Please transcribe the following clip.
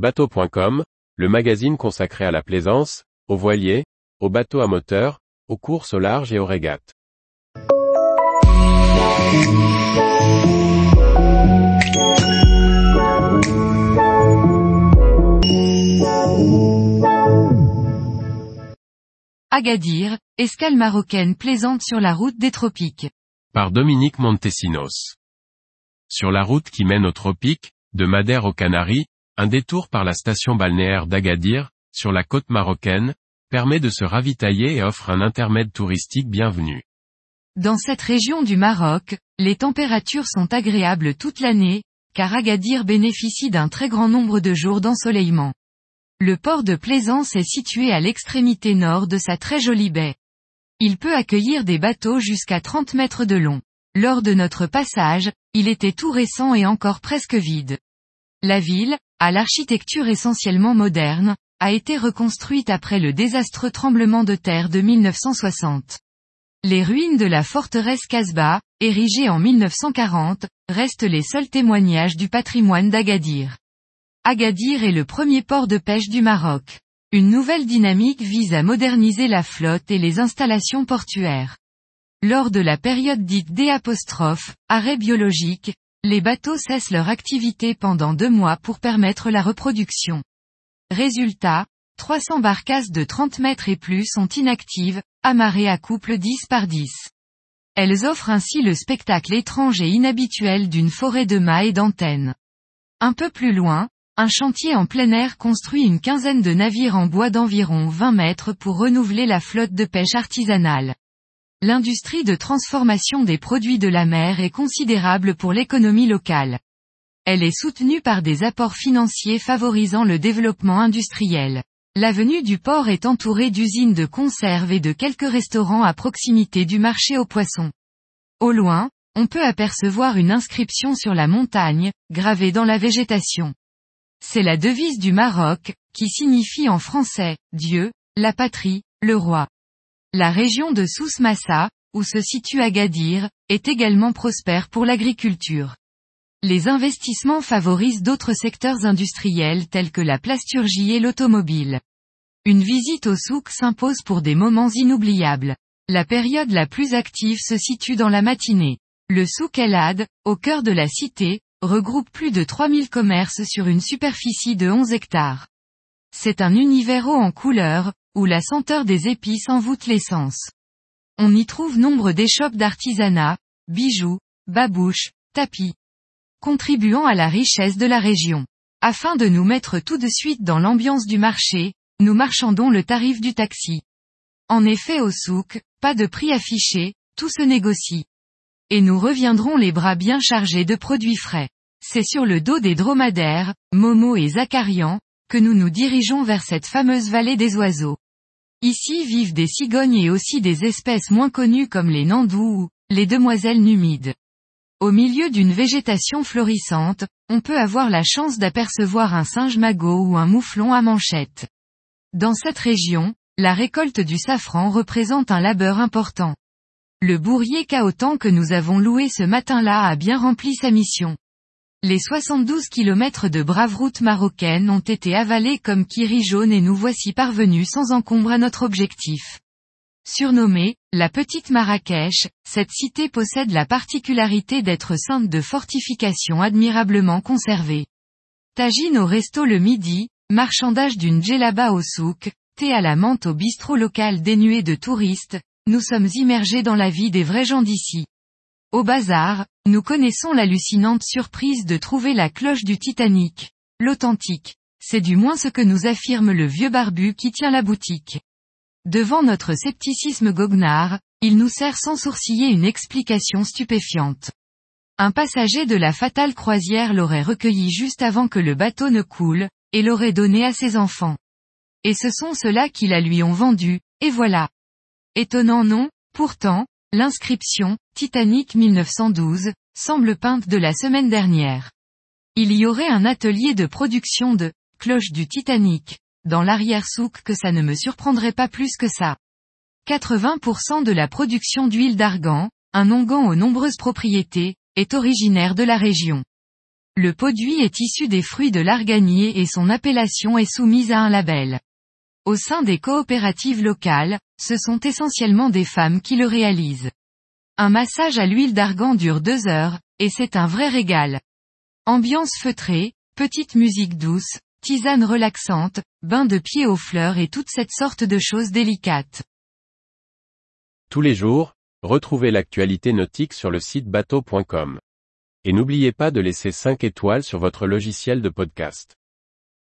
Bateau.com, le magazine consacré à la plaisance, aux voiliers, aux bateaux à moteur, aux courses au large et aux régates. Agadir, escale marocaine plaisante sur la route des tropiques. Par Dominique Montesinos. Sur la route qui mène aux tropiques, de Madère aux Canaries, un détour par la station balnéaire d'Agadir, sur la côte marocaine, permet de se ravitailler et offre un intermède touristique bienvenu. Dans cette région du Maroc, les températures sont agréables toute l'année, car Agadir bénéficie d'un très grand nombre de jours d'ensoleillement. Le port de Plaisance est situé à l'extrémité nord de sa très jolie baie. Il peut accueillir des bateaux jusqu'à 30 mètres de long. Lors de notre passage, il était tout récent et encore presque vide. La ville, à l'architecture essentiellement moderne, a été reconstruite après le désastreux tremblement de terre de 1960. Les ruines de la forteresse Casbah, érigée en 1940, restent les seuls témoignages du patrimoine d'Agadir. Agadir est le premier port de pêche du Maroc. Une nouvelle dynamique vise à moderniser la flotte et les installations portuaires. Lors de la période dite D', arrêt biologique, les bateaux cessent leur activité pendant deux mois pour permettre la reproduction. Résultat, 300 barcasses de 30 mètres et plus sont inactives, amarrées à couple 10 par 10. Elles offrent ainsi le spectacle étrange et inhabituel d'une forêt de mâts et d'antennes. Un peu plus loin, un chantier en plein air construit une quinzaine de navires en bois d'environ 20 mètres pour renouveler la flotte de pêche artisanale. L'industrie de transformation des produits de la mer est considérable pour l'économie locale. Elle est soutenue par des apports financiers favorisant le développement industriel. L'avenue du port est entourée d'usines de conserve et de quelques restaurants à proximité du marché aux poissons. Au loin, on peut apercevoir une inscription sur la montagne, gravée dans la végétation. C'est la devise du Maroc, qui signifie en français, Dieu, la patrie, le roi. La région de Souss-Massa, où se situe Agadir, est également prospère pour l'agriculture. Les investissements favorisent d'autres secteurs industriels tels que la plasturgie et l'automobile. Une visite au souk s'impose pour des moments inoubliables. La période la plus active se situe dans la matinée. Le souk El au cœur de la cité, regroupe plus de 3000 commerces sur une superficie de 11 hectares. C'est un univers haut en couleurs, où la senteur des épices envoûte l'essence. On y trouve nombre d'échoppes d'artisanat, bijoux, babouches, tapis, contribuant à la richesse de la région. Afin de nous mettre tout de suite dans l'ambiance du marché, nous marchandons le tarif du taxi. En effet au souk, pas de prix affiché, tout se négocie et nous reviendrons les bras bien chargés de produits frais. C'est sur le dos des dromadaires, Momo et Zacharian, que nous nous dirigeons vers cette fameuse vallée des oiseaux. Ici vivent des cigognes et aussi des espèces moins connues comme les nandous ou les demoiselles numides. Au milieu d'une végétation florissante, on peut avoir la chance d'apercevoir un singe magot ou un mouflon à manchette. Dans cette région, la récolte du safran représente un labeur important. Le bourrier caotan que nous avons loué ce matin-là a bien rempli sa mission. Les 72 km de brave route marocaine ont été avalés comme kiri jaune et nous voici parvenus sans encombre à notre objectif. Surnommée, la petite Marrakech, cette cité possède la particularité d'être ceinte de fortifications admirablement conservées. Tagine au resto le midi, marchandage d'une djellaba au souk, thé à la menthe au bistrot local dénué de touristes, nous sommes immergés dans la vie des vrais gens d'ici. Au bazar, nous connaissons l'hallucinante surprise de trouver la cloche du Titanic. L'authentique. C'est du moins ce que nous affirme le vieux barbu qui tient la boutique. Devant notre scepticisme goguenard, il nous sert sans sourciller une explication stupéfiante. Un passager de la fatale croisière l'aurait recueilli juste avant que le bateau ne coule, et l'aurait donné à ses enfants. Et ce sont ceux-là qui la lui ont vendu, et voilà. Étonnant non, pourtant, l'inscription, Titanic 1912, semble peinte de la semaine dernière. Il y aurait un atelier de production de cloche du Titanic, dans l'arrière-souk que ça ne me surprendrait pas plus que ça. 80% de la production d'huile d'argan, un onguent aux nombreuses propriétés, est originaire de la région. Le produit est issu des fruits de l'arganier et son appellation est soumise à un label. Au sein des coopératives locales, ce sont essentiellement des femmes qui le réalisent. Un massage à l'huile d'argan dure deux heures, et c'est un vrai régal. Ambiance feutrée, petite musique douce, tisane relaxante, bain de pied aux fleurs et toute cette sorte de choses délicates. Tous les jours, retrouvez l'actualité nautique sur le site bateau.com. Et n'oubliez pas de laisser 5 étoiles sur votre logiciel de podcast.